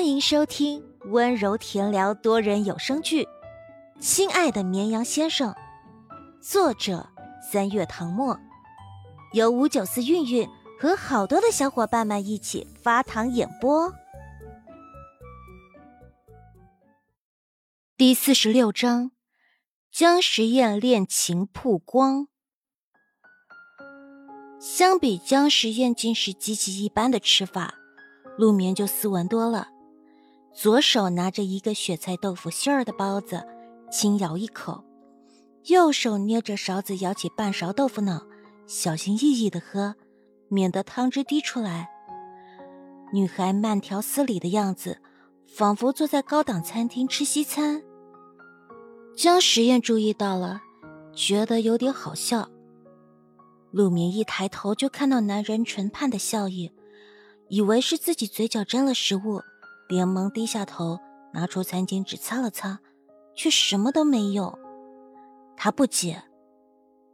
欢迎收听温柔甜聊多人有声剧《亲爱的绵羊先生》，作者三月唐末，由五九四韵韵和好多的小伙伴们一起发糖演播。第四十六章：姜时宴恋情曝光。相比姜时宴竟是极其一般的吃法，陆眠就斯文多了。左手拿着一个雪菜豆腐馅儿的包子，轻咬一口；右手捏着勺子舀起半勺豆腐脑，小心翼翼的喝，免得汤汁滴出来。女孩慢条斯理的样子，仿佛坐在高档餐厅吃西餐。江实验注意到了，觉得有点好笑。陆明一抬头就看到男人唇畔的笑意，以为是自己嘴角沾了食物。连忙低下头，拿出餐巾纸擦了擦，却什么都没有。他不解：“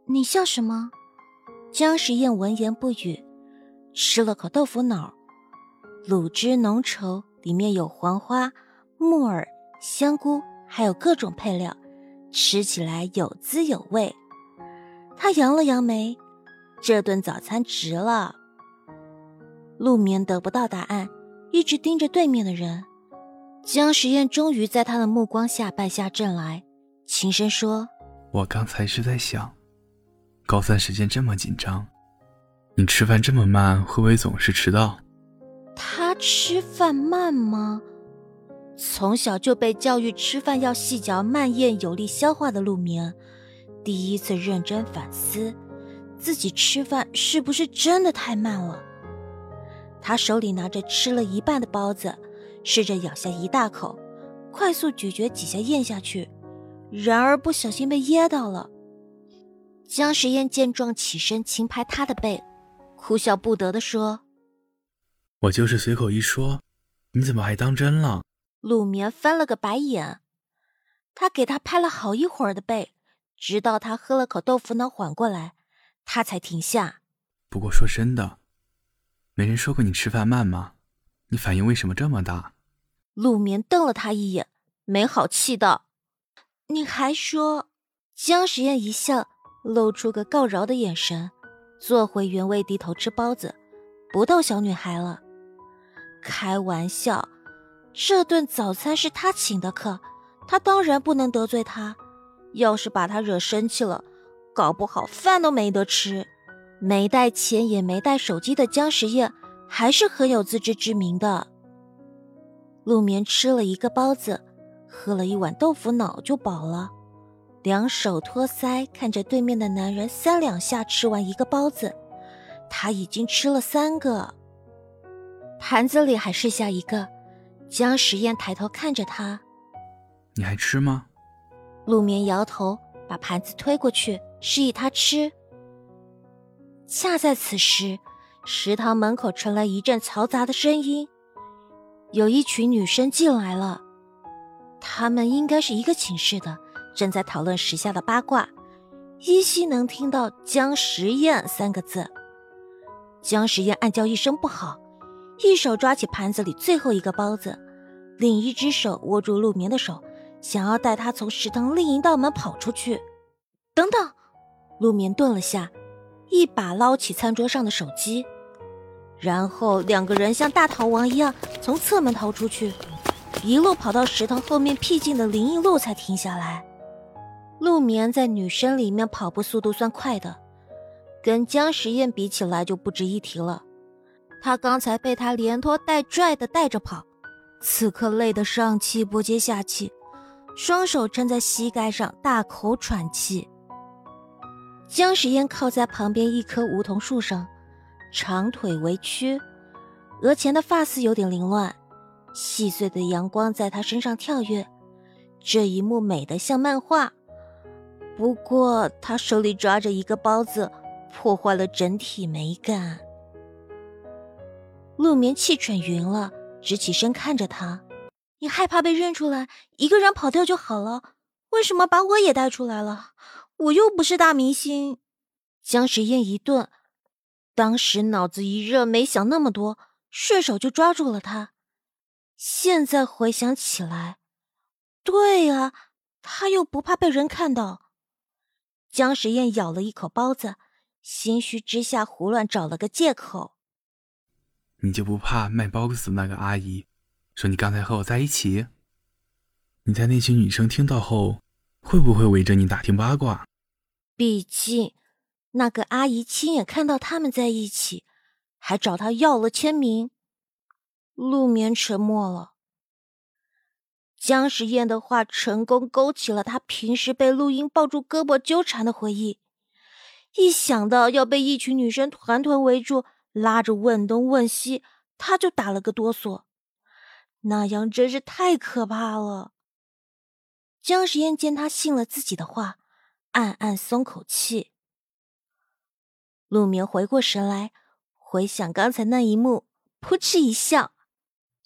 你笑什么？”姜时宴闻言不语，吃了口豆腐脑，卤汁浓稠，里面有黄花、木耳、香菇，还有各种配料，吃起来有滋有味。他扬了扬眉：“这顿早餐值了。”陆眠得不到答案。一直盯着对面的人，江时宴终于在他的目光下败下阵来，轻声说：“我刚才是在想，高三时间这么紧张，你吃饭这么慢，会不会总是迟到？”他吃饭慢吗？从小就被教育吃饭要细嚼慢咽，有利消化的陆明，第一次认真反思，自己吃饭是不是真的太慢了。他手里拿着吃了一半的包子，试着咬下一大口，快速咀嚼几下咽下去，然而不小心被噎到了。江时宴见状起身轻拍他的背，哭笑不得地说：“我就是随口一说，你怎么还当真了？”陆眠翻了个白眼，他给他拍了好一会儿的背，直到他喝了口豆腐脑缓过来，他才停下。不过说真的。没人说过你吃饭慢吗？你反应为什么这么大？陆眠瞪了他一眼，没好气道：“你还说？”江时宴一笑，露出个告饶的眼神，坐回原位，低头吃包子，不逗小女孩了。开玩笑，这顿早餐是他请的客，他当然不能得罪他。要是把他惹生气了，搞不好饭都没得吃。没带钱也没带手机的姜时宴，还是很有自知之明的。陆眠吃了一个包子，喝了一碗豆腐脑就饱了，两手托腮看着对面的男人三两下吃完一个包子，他已经吃了三个，盘子里还剩下一个。姜时宴抬头看着他：“你还吃吗？”陆眠摇头，把盘子推过去，示意他吃。恰在此时，食堂门口传来一阵嘈杂的声音，有一群女生进来了。她们应该是一个寝室的，正在讨论时下的八卦，依稀能听到“姜时宴”三个字。姜时宴暗叫一声不好，一手抓起盘子里最后一个包子，另一只手握住陆眠的手，想要带他从食堂另一道门跑出去。等等，陆眠顿了下。一把捞起餐桌上的手机，然后两个人像大逃亡一样从侧门逃出去，一路跑到食堂后面僻静的林荫路才停下来。陆眠在女生里面跑步速度算快的，跟姜时宴比起来就不值一提了。他刚才被他连拖带拽的带着跑，此刻累得上气不接下气，双手撑在膝盖上大口喘气。姜时烟靠在旁边一棵梧桐树上，长腿微曲，额前的发丝有点凌乱，细碎的阳光在他身上跳跃，这一幕美得像漫画。不过他手里抓着一个包子，破坏了整体美感。陆眠气喘匀了，直起身看着他：“你害怕被认出来，一个人跑掉就好了，为什么把我也带出来了？”我又不是大明星，姜时宴一顿，当时脑子一热，没想那么多，顺手就抓住了他。现在回想起来，对啊，他又不怕被人看到。姜时宴咬了一口包子，心虚之下胡乱找了个借口：“你就不怕卖包子那个阿姨说你刚才和我在一起？你在那群女生听到后，会不会围着你打听八卦？毕竟，那个阿姨亲眼看到他们在一起，还找他要了签名。”陆眠沉默了。姜时宴的话成功勾起了他平时被陆英抱住胳膊纠缠的回忆，一想到要被一群女生团团围住，拉着问东问西，他就打了个哆嗦。那样真是太可怕了。姜时宴见他信了自己的话，暗暗松口气。陆眠回过神来，回想刚才那一幕，扑哧一笑。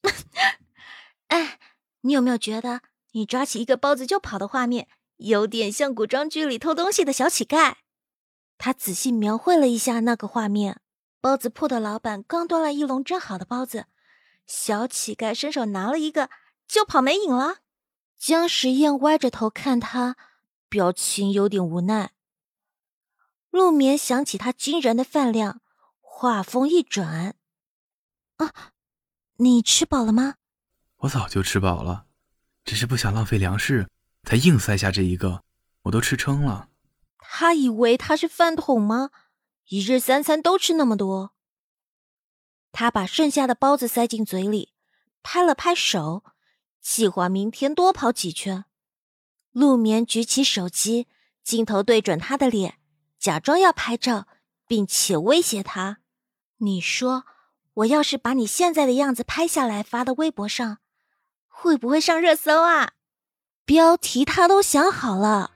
哎，你有没有觉得你抓起一个包子就跑的画面，有点像古装剧里偷东西的小乞丐？他仔细描绘了一下那个画面：包子铺的老板刚端了一笼蒸好的包子，小乞丐伸手拿了一个就跑没影了。姜时宴歪着头看他，表情有点无奈。陆眠想起他惊人的饭量，话锋一转：“啊。”你吃饱了吗？我早就吃饱了，只是不想浪费粮食，才硬塞下这一个。我都吃撑了。他以为他是饭桶吗？一日三餐都吃那么多。他把剩下的包子塞进嘴里，拍了拍手，计划明天多跑几圈。陆眠举起手机，镜头对准他的脸，假装要拍照，并且威胁他：“你说。”我要是把你现在的样子拍下来发到微博上，会不会上热搜啊？标题他都想好了，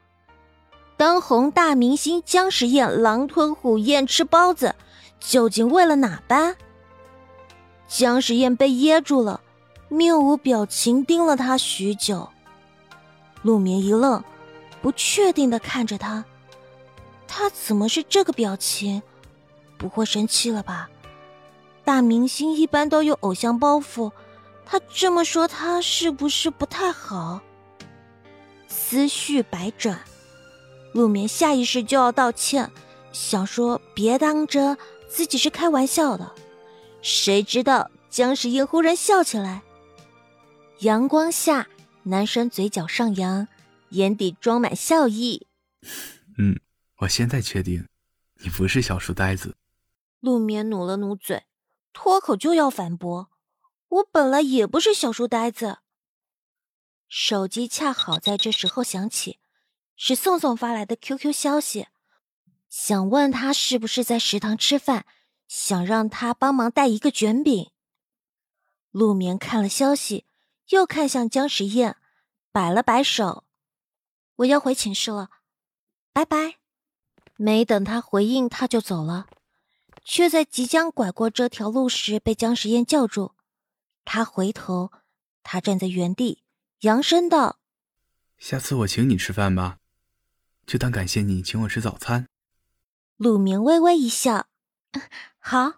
当红大明星姜时宴狼吞虎咽吃包子，究竟为了哪般？姜时宴被噎住了，面无表情盯了他许久。陆眠一愣，不确定的看着他，他怎么是这个表情？不会生气了吧？大明星一般都有偶像包袱，他这么说，他是不是不太好？思绪百转，陆眠下意识就要道歉，想说别当真，自己是开玩笑的。谁知道姜时宴忽然笑起来。阳光下，男生嘴角上扬，眼底装满笑意。嗯，我现在确定，你不是小书呆子。陆眠努了努嘴。脱口就要反驳，我本来也不是小书呆子。手机恰好在这时候响起，是宋宋发来的 QQ 消息，想问他是不是在食堂吃饭，想让他帮忙带一个卷饼。陆眠看了消息，又看向姜时宴，摆了摆手：“我要回寝室了，拜拜。”没等他回应，他就走了。却在即将拐过这条路时被姜时宴叫住。他回头，他站在原地，扬声道：“下次我请你吃饭吧，就当感谢你请我吃早餐。”陆明微微一笑：“好。”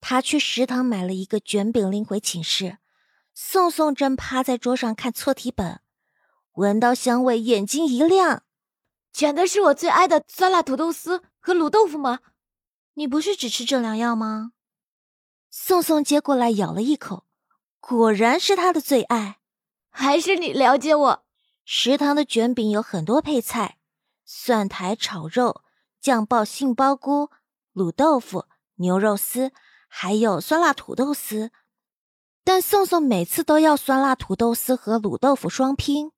他去食堂买了一个卷饼拎回寝室。宋宋正趴在桌上看错题本，闻到香味，眼睛一亮：“卷的是我最爱的酸辣土豆丝和卤豆腐吗？”你不是只吃这两样吗？宋宋接过来咬了一口，果然是他的最爱。还是你了解我。食堂的卷饼有很多配菜：蒜苔炒肉、酱爆杏鲍菇、卤豆腐、牛肉丝，还有酸辣土豆丝。但宋宋每次都要酸辣土豆丝和卤豆腐双拼。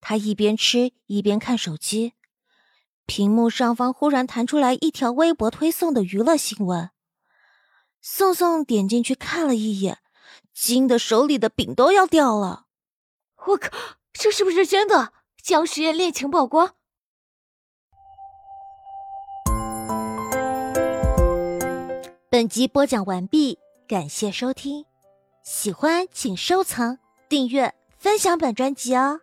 他一边吃一边看手机。屏幕上方忽然弹出来一条微博推送的娱乐新闻，宋宋点进去看了一眼，惊得手里的饼都要掉了。我靠，这是不是真的？僵尸宴恋情曝光。本集播讲完毕，感谢收听，喜欢请收藏、订阅、分享本专辑哦。